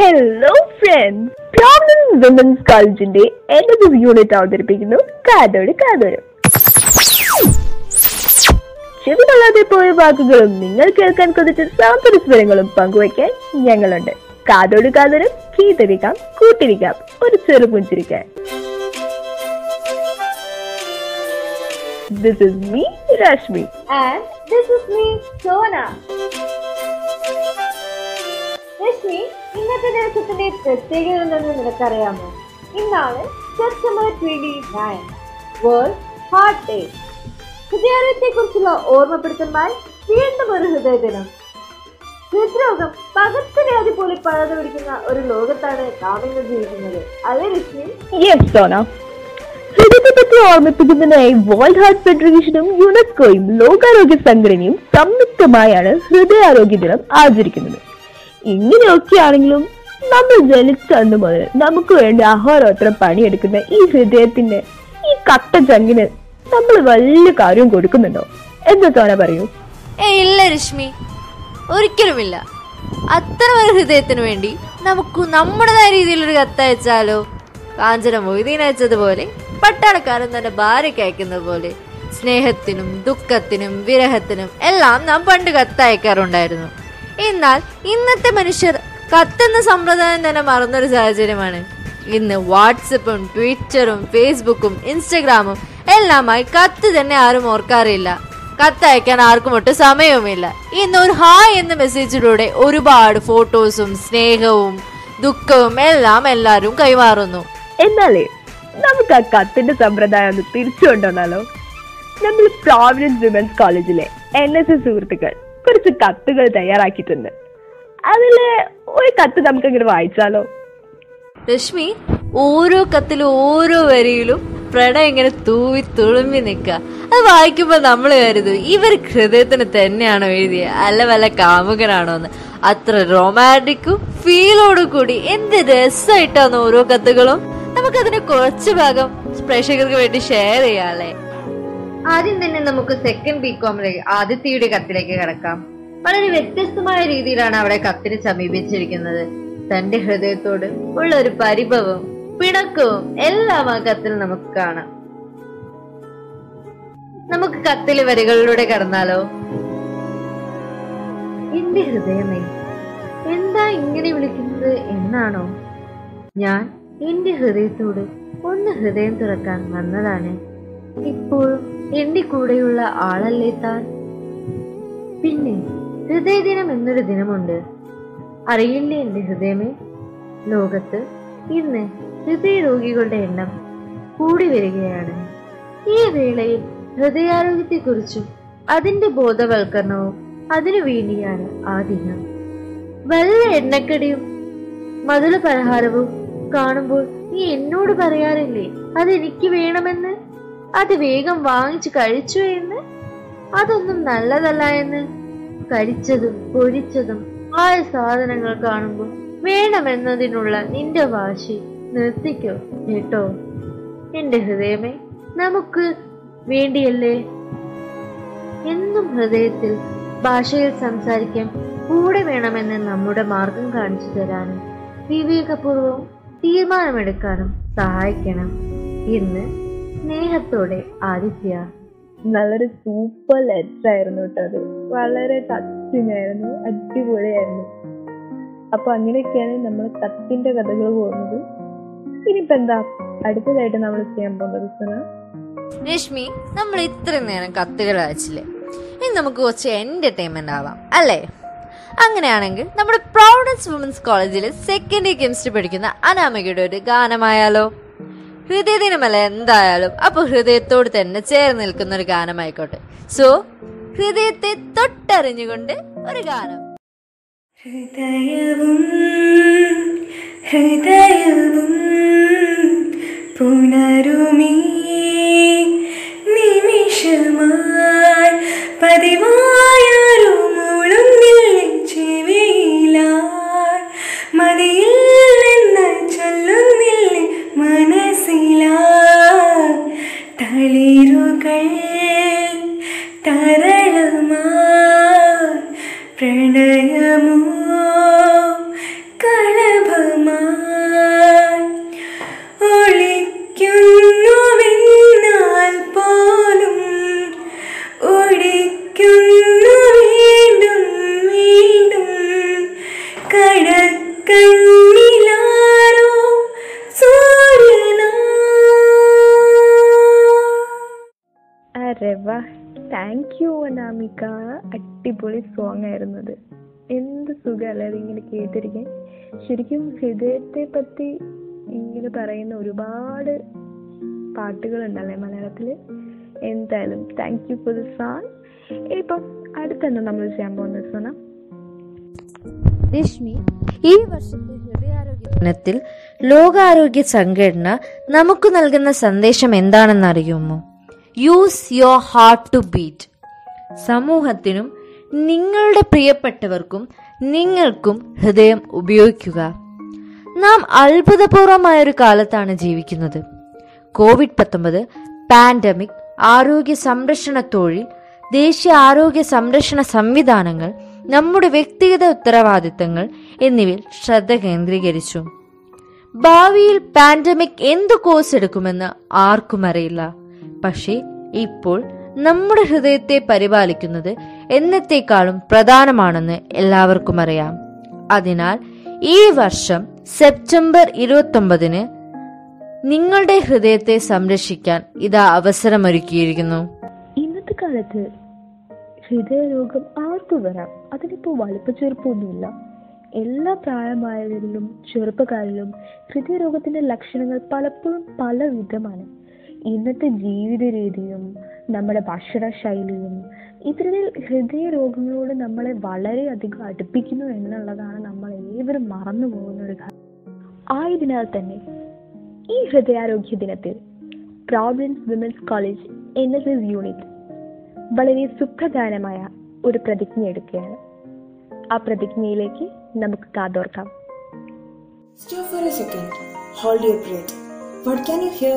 Hello friends problem women's കോളേജിന്റെ S unit അവതരിപ്പിക്കുന്നു കാതോട് കാതോരം. ചെവിതല്ലാതെ പോയ വാക്കുകളും നിങ്ങൾ കേൾക്കാൻ കൊതിച്ച സാന്ത്വന സ്വരങ്ങളും പങ്കുവയ്ക്കാൻ ഞങ്ങളുണ്ട്. കാതോട് കാതോരം കീതരിക്കാം കൂട്ടിരിക്കാം ഒരു ചെറു പുഞ്ചിരിക്കാൻ. This is me Rashmi and this is me, Sona. ഇന്നത്തെ ദിവസത്തിന്റെ പ്രത്യേകത എന്തെന്ന് നിനക്കറിയാമോ? ഇന്നാണ് വേൾഡ് ഹാർട്ട് ഡേ ഹൃദയത്തെ കുറിച്ചുള്ള ഓർമ്മപ്പെടുത്തലുമായി വീണ്ടും ഒരു ഹൃദയദിനം. ഹൃദ്രോഗം പകർച്ചവ്യാധി പോലെ പടർന്നു പിടിക്കുന്ന ഒരു ലോകത്താണ് നാം ഇന്ന് ജീവിക്കുന്നത്. അതെ ലക്ഷ്മി ഹൃദയത്തെ പറ്റി ഓർമ്മിപ്പിക്കുന്നതിനായി വേൾഡ് ഹാർട്ട് ഫെഡറേഷനും യുനെസ്കോയും ലോകാരോഗ്യ സംഘടനയും സംയുക്തമായാണ് ഹൃദയാരോഗ്യ ദിനം ആചരിക്കുന്നത്. ഇങ്ങനെയൊക്കെയാണെങ്കിലും നമ്മൾ ജനിച്ചന്ന് മുതൽ നമുക്ക് വേണ്ടി അഹോരോത്രം പണിയെടുക്കുന്ന ഈ ഹൃദയത്തിന്റെ ഈ കട്ട ചങ്ങിന് നമ്മൾ വലിയ കാര്യം കൊടുക്കുന്നുണ്ടോ? എന്താ സോന പറയൂ? ഏ ഇല്ല രശ്മി. ഒരിക്കലുമില്ല. അത്തരം ഒരു ഹൃദയത്തിന് വേണ്ടി നമുക്ക് നമ്മുടേതായ രീതിയിലൊരു കത്തയച്ചാലോ കാഞ്ചന മൊയ്തീൻ അയച്ചതുപോലെ പട്ടാളക്കാരൻ തന്റെ ഭാര്യയ്ക്ക് അയക്കുന്നത് പോലെ സ്നേഹത്തിനും ദുഃഖത്തിനും വിരഹത്തിനും എല്ലാം നാം പണ്ട് കത്തയക്കാറുണ്ടായിരുന്നു. എന്നാൽ ഇന്നത്തെ മനുഷ്യർ കത്തെന്ന സമ്പ്രദായം തന്നെ മറന്നൊരു സാഹചര്യമാണ്. ഇന്ന് വാട്സപ്പും ട്വിറ്ററും ഫേസ്ബുക്കും ഇൻസ്റ്റഗ്രാമും എല്ലാമായി കത്ത് തന്നെ ആരും ഓർക്കാറില്ല. കത്തയക്കാൻ ആർക്കും ഒട്ടും സമയവുമില്ല. ഇന്ന് ഒരു ഹായ് എന്ന മെസ്സേജിലൂടെ ഒരുപാട് ഫോട്ടോസും സ്നേഹവും ദുഃഖവും എല്ലാം എല്ലാവരും കൈമാറുന്നു. എന്നാലേ നമുക്ക് ആ കത്തിന്റെ സമ്പ്രദായം ഒന്ന് തിരിച്ചു കൊണ്ടുവന്നാലോ? നമ്മൾ പ്രോവിഡൻസ് വിമൻസ് കോളേജിലെ എൻ എസ് എസ് സുഹൃത്തുക്കൾ. കുറച്ച് കത്തുകൾ തയ്യാറാക്കിയിട്ടുണ്ട്. അതിൽ ഒരു കത്ത് നമുക്ക് ഇങ്ങനെ വായിച്ചാലോ? രശ്മി ഓരോ കത്തിലും ഓരോ വരിയിലും പ്രണയം ഇങ്ങനെ തൂവി തുളുമ്പി നിൽക്കുക. അത് വായിക്കുമ്പോൾ നമ്മൾ കരുതും ഇവർ ഹൃദയത്തിന് തന്നെയാണോ എഴുതിയ? അല്ല വല്ല കാമുകനാണോ എന്ന്. അത്ര റൊമാന്റിക്കും ഫീലോടും കൂടി എന്ത് രസമായിട്ടാണ് ഓരോ കത്തുകളും. നമുക്കതിന് കുറച്ച് ഭാഗം പ്രേക്ഷകർക്ക് വേണ്ടി ഷെയർ ചെയ്യാല്ലേ ആദ്യം തന്നെ നമുക്ക് സെക്കൻഡ് ബി കോമിലേക്ക് ആദിത്യയുടെ കത്തിലേക്ക് കടക്കാം. വളരെ വ്യത്യസ്തമായ രീതിയിലാണ് അവിടെ കത്തിനെ സമീപിച്ചിരിക്കുന്നത്. തന്റെ ഹൃദയത്തോട് ഉള്ള ഒരു പരിഭവം പിണക്കവും എല്ലാം ആ കത്തിൽ നമുക്ക് കാണാം. നമുക്ക് കത്തിലെ വരികളിലൂടെ കടന്നാലോ? എന്റെ ഹൃദയമേ എന്താ ഇങ്ങനെ വിളിക്കുന്നത് എന്നാണോ? ഞാൻ എന്റെ ഹൃദയത്തോട് ഒന്ന് ഹൃദയം തുറക്കാൻ വന്നതാണ്. ഇപ്പോഴും എന്റെ കൂടെയുള്ള ആളല്ലേ താൻ? പിന്നെ ഹൃദയദിനം എന്നൊരു ദിനമുണ്ട്. അറിയില്ലേ എന്റെ ഹൃദയമേ? ലോകത്ത് ഇന്ന് ഹൃദയരോഗികളുടെ എണ്ണം കൂടി വരികയാണ്. ഈ വേളയിൽ ഹൃദയാരോഗ്യത്തെക്കുറിച്ചും അതിന്റെ ബോധവൽക്കരണവും അതിനു വേണ്ടിയാണ് ആ ദിനം. വല്ല എണ്ണക്കടിയും മധുര പലഹാരവും കാണുമ്പോൾ നീ എന്നോട് പറയാറില്ലേ അതെനിക്ക് വേണമെന്ന്? അത് വേഗം വാങ്ങിച്ചു കഴിച്ചു എന്ന്? അതൊന്നും നല്ലതല്ല എന്ന്. കരിച്ചതും പൊരിച്ചതും ആയ സാധനങ്ങൾ കാണുമ്പോൾ വേണമെന്നതിനുള്ള നിന്റെ വാശി നിർത്തിക്കോ കേട്ടോ? എന്റെ ഹൃദയമേ നമുക്ക് വേണ്ടിയല്ലേ? എന്നും ഹൃദയത്തിൽ ഭാഷയിൽ സംസാരിക്കാൻ കൂടെ വേണമെന്ന് നമ്മുടെ മാർഗം കാണിച്ചു തരാനും വിവേകപൂർവവും തീരുമാനമെടുക്കാനും സഹായിക്കണം. ഇന്ന് സ്നേഹത്തോടെ ആദിത്യ. നല്ലൊരു സൂപ്പർ ലെറ്റർ ആയിരുന്നു കേട്ടോ അത്. വളരെ ടച്ചിങ് ആയിരുന്നു. അടിപൊളിയായിരുന്നു. അപ്പൊ അങ്ങനെയൊക്കെയാണ് നമ്മൾ കത്തിന്റെ കഥകൾ പോകുന്നത്. ഇനിയിപ്പോ എന്താ? അടുത്തതായിട്ട് നമ്മൾ ചെയ്യാൻ പോകുന്നത് സുന രശ്മി നമ്മൾ ഇത്രയും നേരം കത്തുകൾ അയച്ചില്ലേ ഇനി നമുക്ക് കുറച്ച് എന്റർടൈൻമെന്റ് ആവാം അല്ലേ? അങ്ങനെയാണെങ്കിൽ നമ്മുടെ പ്രൗഡൻസ് വുമൻസ് കോളേജിൽ സെക്കൻഡ് ഇയർ കെമിസ്ട്രി പഠിക്കുന്ന അനാമികയുടെ ഒരു ഗാനമായാലോ? ഹൃദയദിനമല്ല എന്തായാലും. അപ്പൊ ഹൃദയത്തോട് തന്നെ ചേർന്ന് നിൽക്കുന്ന ഒരു ഗാനമായിക്കോട്ടെ. സോ ഹൃദയത്തെ തൊട്ടറിഞ്ഞുകൊണ്ട് ഒരു ഗാനം. ഹൃദയവും ഹൃദയവും പുണരുമീ നിമിഷമായി പതിവായാലും വാ താങ്ക് യു അനാമിക. അടിപൊളി സോങ് ആയിരുന്നത്. എന്ത് സുഖമല്ലേ ഇങ്ങനെ കേട്ടിരിക്കാൻ. ശരിക്കും ഹൃദയത്തെ പറ്റി ഇങ്ങനെ പറയുന്ന ഒരുപാട് പാട്ടുകളുണ്ടല്ലേ മലയാളത്തിൽ? എന്തായാലും thank you for the song ഇപ്പം അടുത്തന്നെ നമ്മൾ ചെയ്യാൻ പോകുന്നത് സോണം രശ്മി ഈ വർഷത്തെ ഹൃദയാരോഗ്യ ദിനത്തിൽ ലോകാരോഗ്യ സംഘടന നമുക്ക് നൽകുന്ന സന്ദേശം എന്താണെന്ന് അറിയുമോ use your heart to beat സമൂഹത്തിനും നിങ്ങളുടെ പ്രിയപ്പെട്ടവർക്കും നിങ്ങൾക്കും ഹൃദയം ഉപയോഗിക്കുക. നാം അത്ഭുതപൂർവമായ ഒരു കാലത്താണ് ജീവിക്കുന്നത്. കോവിഡ് പത്തൊമ്പത് പാൻഡമിക് ആരോഗ്യ സംരക്ഷണ തൊഴിൽ ദേശീയ ആരോഗ്യ സംരക്ഷണ സംവിധാനങ്ങൾ നമ്മുടെ വ്യക്തിഗത ഉത്തരവാദിത്തങ്ങൾ എന്നിവയിൽ ശ്രദ്ധ കേന്ദ്രീകരിച്ചു. ഭാവിയിൽ പാൻഡമിക് എന്ത് കോഴ്സ് എടുക്കുമെന്ന് ആർക്കും അറിയില്ല. പക്ഷേ ഇപ്പോൾ നമ്മുടെ ഹൃദയത്തെ പരിപാലിക്കുന്നത് എന്നത്തേക്കാളും പ്രധാനമാണെന്ന് എല്ലാവർക്കും അറിയാം. അതിനാൽ ഈ വർഷം സെപ്റ്റംബർ ഇരുപത്തൊമ്പതിന് നിങ്ങളുടെ ഹൃദയത്തെ സംരക്ഷിക്കാൻ ഇതാ അവസരമൊരുക്കിയിരിക്കുന്നു. ഇന്നത്തെ കാലത്ത് ഹൃദയരോഗം ആർക്കു വരാം. അതിനിപ്പോൾ വലിപ്പ ചെറുപ്പമൊന്നുമില്ല എല്ലാ പ്രായമായവരിലും ചെറുപ്പക്കാരിലും ഹൃദയരോഗത്തിന്റെ ലക്ഷണങ്ങൾ പലപ്പോഴും പല വിധമാണ് ഇന്നത്തെ ജീവിത രീതിയും നമ്മുടെ ഭക്ഷണ ശൈലിയും ഇതിൽ ഹൃദയരോഗങ്ങളോട് നമ്മളെ വളരെയധികം അടുപ്പിക്കുന്നു എന്നുള്ളതാണ് നമ്മൾ ഏവരും മറന്നു പോകുന്ന ഒരു കാര്യം. ആയതിനാൽ തന്നെ ഈ ഹൃദയാരോഗ്യ ദിനത്തിൽ Providence women's college N S S unit വളരെ സുപ്രധാനമായ ഒരു പ്രതിജ്ഞ എടുക്കുകയാണ് ആ പ്രതിജ്ഞയിലേക്ക് നമുക്ക് കാതോർക്കാം Stop for a second. Hold your breath. What can you hear?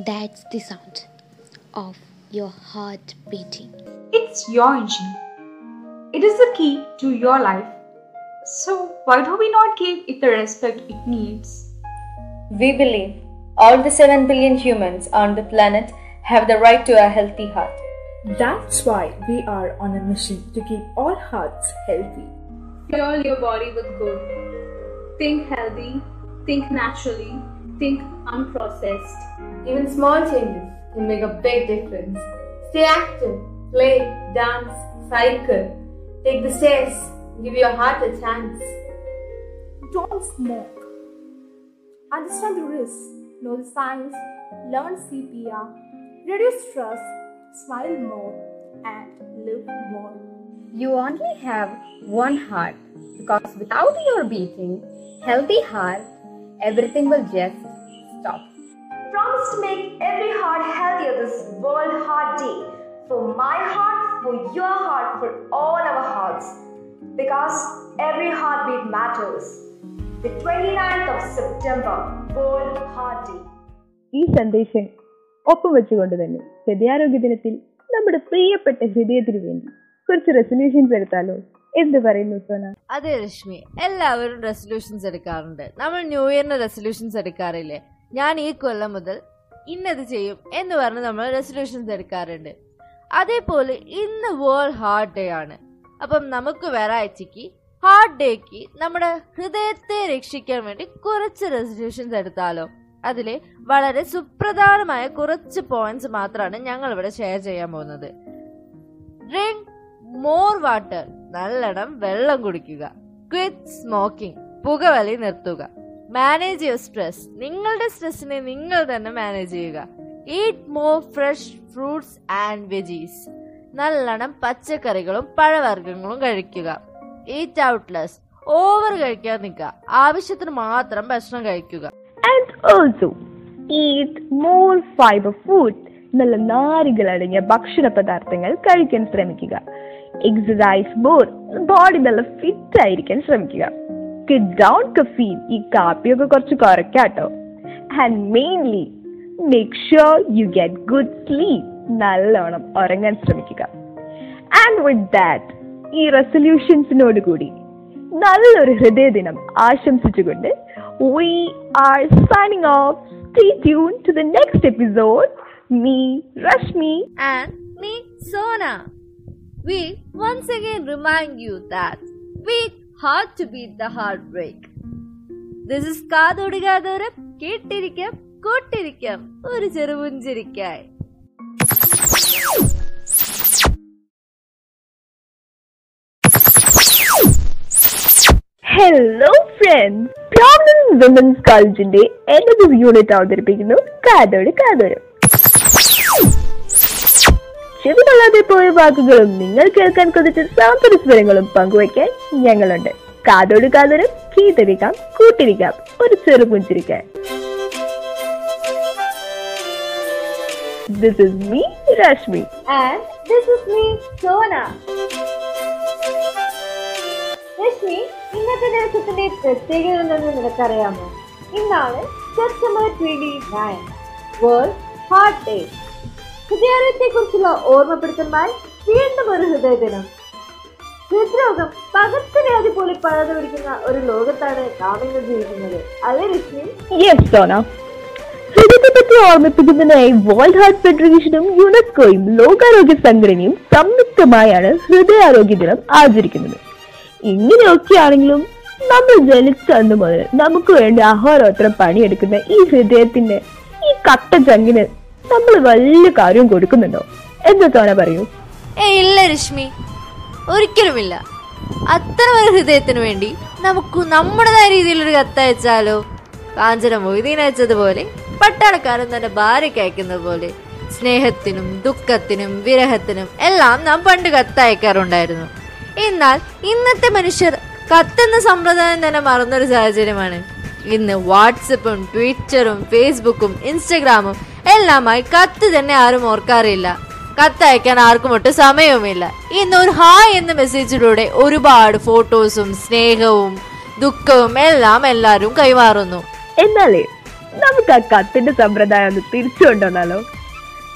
That's the sound of your heart beating. It's your engine. It is the key to your life. So, why do we not give it the respect it needs? We believe all the 7 billion humans on the planet have the right to a healthy heart. That's why we are on a mission to keep all hearts healthy. Fuel your body with good. Think healthy, think naturally, think unprocessed. Even small changes can make a big difference. Stay active, play, dance, cycle. Take the stairs. Give your heart a chance. Don't smoke. Understand the risks, know the signs, learn CPR, reduce stress, smile more, and live more. You only have one heart because without your beating, healthy heart, everything will just stop. Promise to make every heart healthier this World Heart Day. For my heart, for your heart, for all our hearts. Because every heartbeat matters. The 29th of September, World heart Day. ഈ സന്ദേശം ഒപ്പം വെച്ചുകൊണ്ട് തന്നെ ഹൃദയാരോഗ്യ ദിനത്തിൽ നമ്മുടെ പ്രിയപ്പെട്ട ഹൃദയത്തിന് വേണ്ടി കുറച്ച് റെസൊല്യൂഷൻസ് എടുത്താലോ? എന്ത് പറയുന്നു സോന? അതെ രശ്മി എല്ലാവരും റെസൊല്യൂഷൻസ് എടുക്കാറുണ്ട്. നമ്മൾ ന്യൂ ഇയറിന് റെസൊല്യൂഷൻസ് എടുക്കാറില്ലേ? ഞാൻ ഈ കൊല്ലം മുതൽ ഇന്നത് ചെയ്യും എന്ന് പറഞ്ഞ് നമ്മൾ റെസൊല്യൂഷൻസ് എടുക്കാറുണ്ട്. അതേപോലെ ഇന്ന് വേൾഡ് ഹാർട്ട് ഡേ ആണ്. അപ്പം നമുക്ക് വെറാഴ്ചക്ക് ഹാർട്ട് ഡേക്ക് നമ്മുടെ ഹൃദയത്തെ രക്ഷിക്കാൻ വേണ്ടി കുറച്ച് റെസൊല്യൂഷൻസ് എടുത്താലോ? അതിലെ വളരെ സുപ്രധാനമായ കുറച്ച് പോയിന്റ്സ് മാത്രമാണ് ഞങ്ങൾ ഇവിടെ ഷെയർ ചെയ്യാൻ പോകുന്നത്. ഡ്രിങ്ക് മോർ വാട്ടർ നല്ലോണം വെള്ളം കുടിക്കുക. ക്വിറ്റ് സ്മോക്കിംഗ് പുകവലി നിർത്തുക. മാനേജ് യുവർ സ്ട്രെസ് നിങ്ങളുടെ സ്ട്രെസ്സിനെ നിങ്ങൾ തന്നെ മാനേജ് ചെയ്യുക. Eat more fresh fruits and veggies നല്ലോണം പച്ചക്കറികളും പഴവർഗങ്ങളും കഴിക്കുക. ഈറ്റ് ഔട്ട് ലെസ് ഓവർ കഴിക്കാൻ നിൽക്കുക. ആവശ്യത്തിന് മാത്രം ഭക്ഷണം കഴിക്കുക. And also eat more fibre food നല്ല നാരുകൾ അടങ്ങിയ ഭക്ഷണ പദാർത്ഥങ്ങൾ കഴിക്കാൻ ശ്രമിക്കുക. എക്സസൈസ് മോർ ബോഡി നല്ല ഫിറ്റ് ആയിരിക്കാൻ ശ്രമിക്കുക. ഡൗൺ കഫീൻ ഈ കാപ്പിയൊക്കെ കുറച്ച് കുറയ്ക്കാട്ടോ and mainly make sure you get good sleep നല്ലോണം ഉറങ്ങാൻ ശ്രമിക്കുക. ആൻഡ് വിത്ത് ദാറ്റ് ഈ റെസൊല്യൂഷൻസിനോട് കൂടി നല്ലൊരു ഹൃദയദിനം ആശംസിച്ചുകൊണ്ട് we are signing off. Stay tuned to the next episode. Me, Rashmi, and me, Sona. We once again remind you that beat hard to beat the heartbreak. This is Kadodigadoram. കേട്ടിരിക്കാം കൂട്ടിരിക്കാം ഒരു ചെറുപുഞ്ചിരിക്കായി hello friends problem women's കോളേജിന്റെ എന്നത് unit അവതരിപ്പിക്കുന്നു കാതോട് കാതോരം. ചെവികൊള്ളാതെ പോയ വാക്കുകളും നിങ്ങൾ കേൾക്കാൻ കൊതിച്ച സാന്ത്വന സ്വരങ്ങളും പങ്കുവയ്ക്കാൻ ഞങ്ങളുണ്ട്. കാതോട് കാതോരം കീതരിക്കാം കൂട്ടിരിക്കാം ഒരു ചെറു പുഞ്ചിരിക്കാൻ. This is me Rashmi And this is me, Sona. ഇന്നത്തെ ദിവസത്തിന്റെ പ്രത്യേകത എന്തെന്ന് നിനക്കറിയാമോ? ഇന്നാണ് വേൾഡ് ഹാർട്ട് ഡേ ഹൃദയത്തെ കുറിച്ചുള്ള ഓർമ്മപ്പെടുത്തലുമായി വീണ്ടും ഒരു ഹൃദയദിനം. ഹൃദ്രോഗം പകർച്ചവ്യാധി പോലെ പടർന്നു പിടിക്കുന്ന ഒരു ലോകത്താണ് നാം ഇന്ന് ജീവിക്കുന്നത്. അല്ലേ ലക്ഷ്മി യെസ് ഓർമ്മിപ്പിക്കുന്നതിനായി വേൾഡ് ഹാർട്ട് ഫെഡറേഷനും യുനെസ്കോയും ലോകാരോഗ്യ സംഘടനയും സംയുക്തമായാണ് ഹൃദയാരോഗ്യ ദിനം ആചരിക്കുന്നത്. ഇങ്ങനെയൊക്കെയാണെങ്കിലും നമ്മൾ ജനിച്ചു മുതൽ നമുക്ക് വേണ്ടി അഹോരാത്രം പണിയെടുക്കുന്ന ഈ ഹൃദയത്തിന്റെ ഈ കട്ട ചങ്കിന് നമ്മൾ വലിയ കാര്യം കൊടുക്കുന്നുണ്ടോ? എന്താ തോന പറയൂ? ഏ ഇല്ല രശ്മി. ഒരിക്കലുമില്ല. അത്ര ഒരു ഹൃദയത്തിന് വേണ്ടി നമുക്ക് നമ്മുടേതായ രീതിയിലൊരു കത്തയച്ചാലോ കാഞ്ചന മൊയ്തീൻ അയച്ചതുപോലെ പട്ടാളക്കാരൻ തന്റെ ഭാര്യയ്ക്ക് അയക്കുന്നത് പോലെ സ്നേഹത്തിനും ദുഃഖത്തിനും വിരഹത്തിനും എല്ലാം നാം പണ്ട് കത്തയക്കാറുണ്ടായിരുന്നു. എന്നാൽ ഇന്നത്തെ മനുഷ്യർ കത്തെന്ന സമ്പ്രദായം തന്നെ മറന്നൊരു സാഹചര്യമാണ്. ഇന്ന് വാട്സപ്പും ട്വിറ്ററും ഫേസ്ബുക്കും ഇൻസ്റ്റഗ്രാമും എല്ലാമായി കത്ത് തന്നെ ആരും ഓർക്കാറില്ല. കത്തയക്കാൻ ആർക്കും ഒട്ടും സമയവുമില്ല. ഇന്ന് ഒരു ഹായ് എന്ന മെസ്സേജിലൂടെ ഒരുപാട് ഫോട്ടോസും സ്നേഹവും ദുഃഖവും എല്ലാം എല്ലാവരും കൈമാറുന്നു. എന്നാലേ നമുക്ക് ആ കത്തിന്റെ സമ്പ്രദായം ഒന്ന് തിരിച്ചു കൊണ്ടുവന്നാലോ?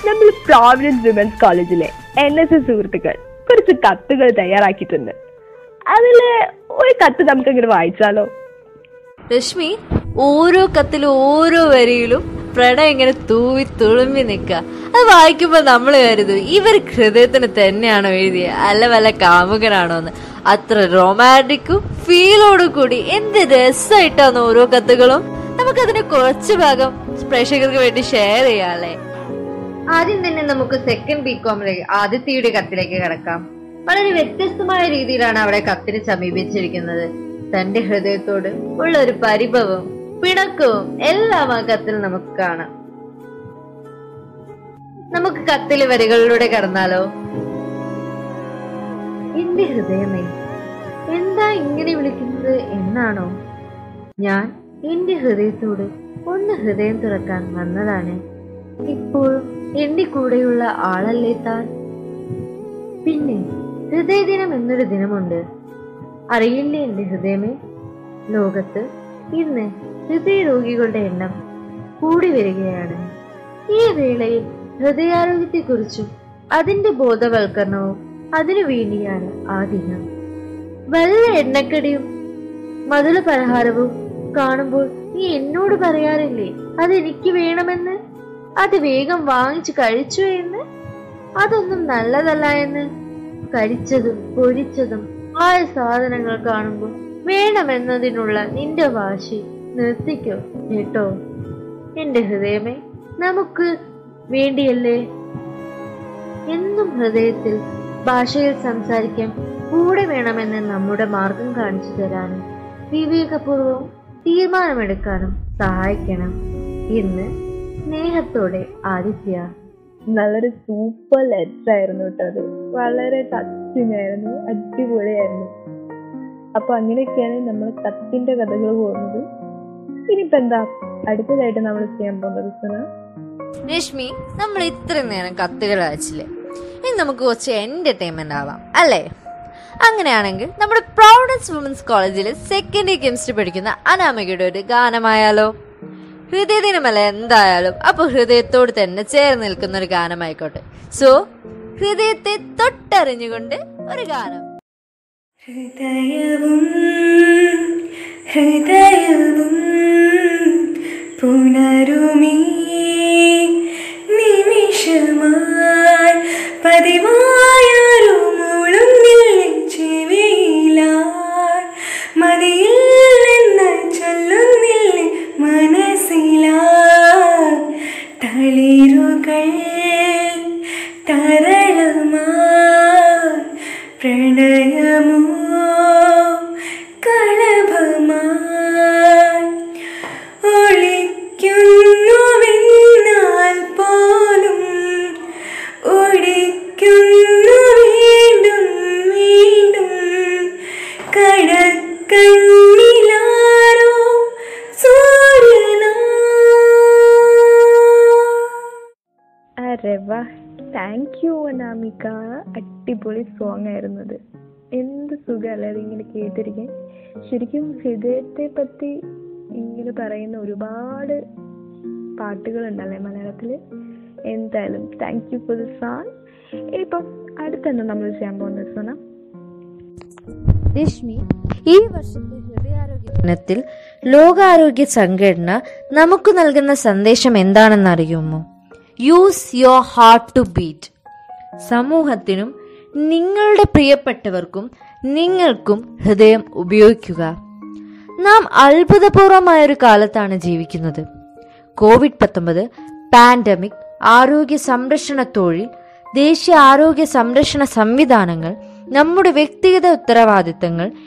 നമ്മൾ പ്രോവിഡൻസ് വിമൻസ് കോളേജിലെ എൻ എസ് എസ് സുഹൃത്തുക്കൾ. കുറച്ച് കത്തുകൾ തയ്യാറാക്കിയിട്ടുണ്ട്. അതിൽ ഒരു കത്ത് നമുക്ക് ഇങ്ങനെ വായിച്ചാലോ? രശ്മി ഓരോ കത്തിലും ഓരോ വരിയിലും പ്രണയം ഇങ്ങനെ തൂവി തുളുമ്പി നിൽക്കുക അത് വായിക്കുമ്പോൾ നമ്മൾ കരുതും ഇവർ ഹൃദയത്തിന് തന്നെയാണോ എഴുതിയത് അല്ല വല്ല കാമുകനാണോ എന്ന്. അത്ര റൊമാന്റിക്കും ഫീലോടും കൂടി എന്ത് രസമായിട്ടാണ് ഓരോ കത്തുകളും. നമുക്കതിന് കുറച്ച് ഭാഗം പ്രേക്ഷകർക്ക് വേണ്ടി ഷെയർ ചെയ്യാല്ലേ ആദ്യം തന്നെ നമുക്ക് സെക്കൻഡ് ബി കോമിലേക്ക് ആദിത്യയുടെ കത്തിലേക്ക് കിടക്കാം. വളരെ വ്യത്യസ്തമായ രീതിയിലാണ് അവിടെ കത്തിനെ സമീപിച്ചിരിക്കുന്നത്. തന്റെ ഹൃദയത്തോട് ഉള്ള ഒരു പരിഭവവും പിണക്കവും എല്ലാം ആ കത്തിൽ നമുക്ക് കാണാം. നമുക്ക് കത്തിലെ വരികളിലൂടെ കടന്നാലോ? എന്റെ ഹൃദയമേ എന്താ ഇങ്ങനെ വിളിക്കുന്നത് എന്നാണോ? ഞാൻ എന്റെ ഹൃദയത്തോട് ഒന്ന് ഹൃദയം തുറക്കാൻ വന്നതാണ്. ഇപ്പോഴും എന്റെ കൂടെയുള്ള ആളല്ലേ താൻ? പിന്നെ ഹൃദയദിനം എന്നൊരു ദിനമുണ്ട്. അറിയില്ലേ എന്റെ ഹൃദയമേ? ലോകത്ത് ഇന്ന് ഹൃദയ രോഗികളുടെ എണ്ണം കൂടി വരികയാണ്. ഈ വേളയിൽ ഹൃദയാരോഗ്യത്തെക്കുറിച്ചും അതിന്റെ ബോധവൽക്കരണവും അതിനു വേണ്ടിയാണ് ആ ദിനം. വല്ല എണ്ണക്കടിയും മധുര പലഹാരവും കാണുമ്പോൾ നീ എന്നോട് പറയാറില്ലേ അതെനിക്ക് വേണമെന്ന്? അത് വേഗം വാങ്ങിച്ചു കഴിച്ചു എന്ന്? അതൊന്നും നല്ലതല്ല എന്ന്. കരിച്ചതും പൊരിച്ചതും ആയ സാധനങ്ങൾ കാണുമ്പോൾ വേണമെന്നതിനുള്ള നിന്റെ വാശി നിർത്തിക്കോ കേട്ടോ? എന്റെ ഹൃദയമേ നമുക്ക് വേണ്ടിയല്ലേ? എന്നും ഹൃദയത്തിൽ ഭാഷയിൽ സംസാരിക്കാൻ കൂടെ വേണമെന്ന് നമ്മുടെ മാർഗം കാണിച്ചു തരാനും വിവേകപൂർവവും തീരുമാനമെടുക്കാനും സഹായിക്കണം. ഇന്ന് സ്നേഹത്തോടെ ആദിത്യ. നല്ലൊരു സൂപ്പർ ലെറ്റർ ആയിരുന്നു കേട്ടോ അത്. വളരെ ടച്ചിങ് ആയിരുന്നു. അടിപൊളിയായിരുന്നു. അപ്പൊ അങ്ങനെയൊക്കെയാണ് നമ്മൾ കത്തിന്റെ കഥകൾ പോകുന്നത്. ഇനിയിപ്പോ എന്താ? അടുത്തതായിട്ട് നമ്മൾ ചെയ്യാൻ പോകുന്നത് സുന രശ്മി നമ്മൾ ഇത്രയും നേരം കത്തുകൾ അയച്ചില്ലേ ഇനി നമുക്ക് കുറച്ച് എന്റർടൈൻമെന്റ് ആവാം അല്ലേ? അങ്ങനെയാണെങ്കിൽ നമ്മുടെ പ്രൗഡൻസ് വുമൻസ് കോളേജിൽ സെക്കൻഡ് ഇയർ കെമിസ്ട്രി പഠിക്കുന്ന അനാമികയുടെ ഒരു ഗാനമായാലോ? ഹൃദയദിനമല്ല എന്തായാലും. അപ്പൊ ഹൃദയത്തോട് തന്നെ ചേർന്ന് നിൽക്കുന്ന ഒരു ഗാനമായിക്കോട്ടെ. സോ ഹൃദയത്തെ തൊട്ടറിഞ്ഞുകൊണ്ട് ഒരു ഗാനം. ഹൃദയവും ഹൃദയവും പുനരുമീ നിമിഷമായി പതിവായാലും വാ താങ്ക് യു അനാമിക. അടിപൊളി സോങ് ആയിരുന്നത്. എന്ത് സുഖമല്ലേ അതിങ്ങനെ കേട്ടിരിക്കാൻ. ശരിക്കും ഹൃദയത്തെ പറ്റി ഇങ്ങനെ പറയുന്ന ഒരുപാട് പാട്ടുകളുണ്ടല്ലേ മലയാളത്തിൽ? എന്തായാലും thank you for the song ഇപ്പം അടുത്തെന്താ നമ്മൾ ചെയ്യാൻ പോകുന്നത് സോന? രശ്മി ഈ വർഷത്തെ ഹൃദയാരോഗ്യ ദിനത്തിൽ ലോകാരോഗ്യ സംഘടന നമുക്ക് നൽകുന്ന സന്ദേശം എന്താണെന്ന് അറിയുമോ? Use your heart to beat സമൂഹത്തിനും നിങ്ങളുടെ പ്രിയപ്പെട്ടവർക്കും നിങ്ങൾക്കും ഹൃദയം ഉപയോഗിക്കുക. നാം അത്ഭുതപൂർവമായ ഒരു കാലത്താണ് ജീവിക്കുന്നത്. കോവിഡ് പത്തൊമ്പത് പാൻഡമിക് ആരോഗ്യ സംരക്ഷണ തൊഴിൽ ദേശീയ ആരോഗ്യ സംരക്ഷണ സംവിധാനങ്ങൾ നമ്മുടെ വ്യക്തിഗത ഉത്തരവാദിത്തങ്ങൾ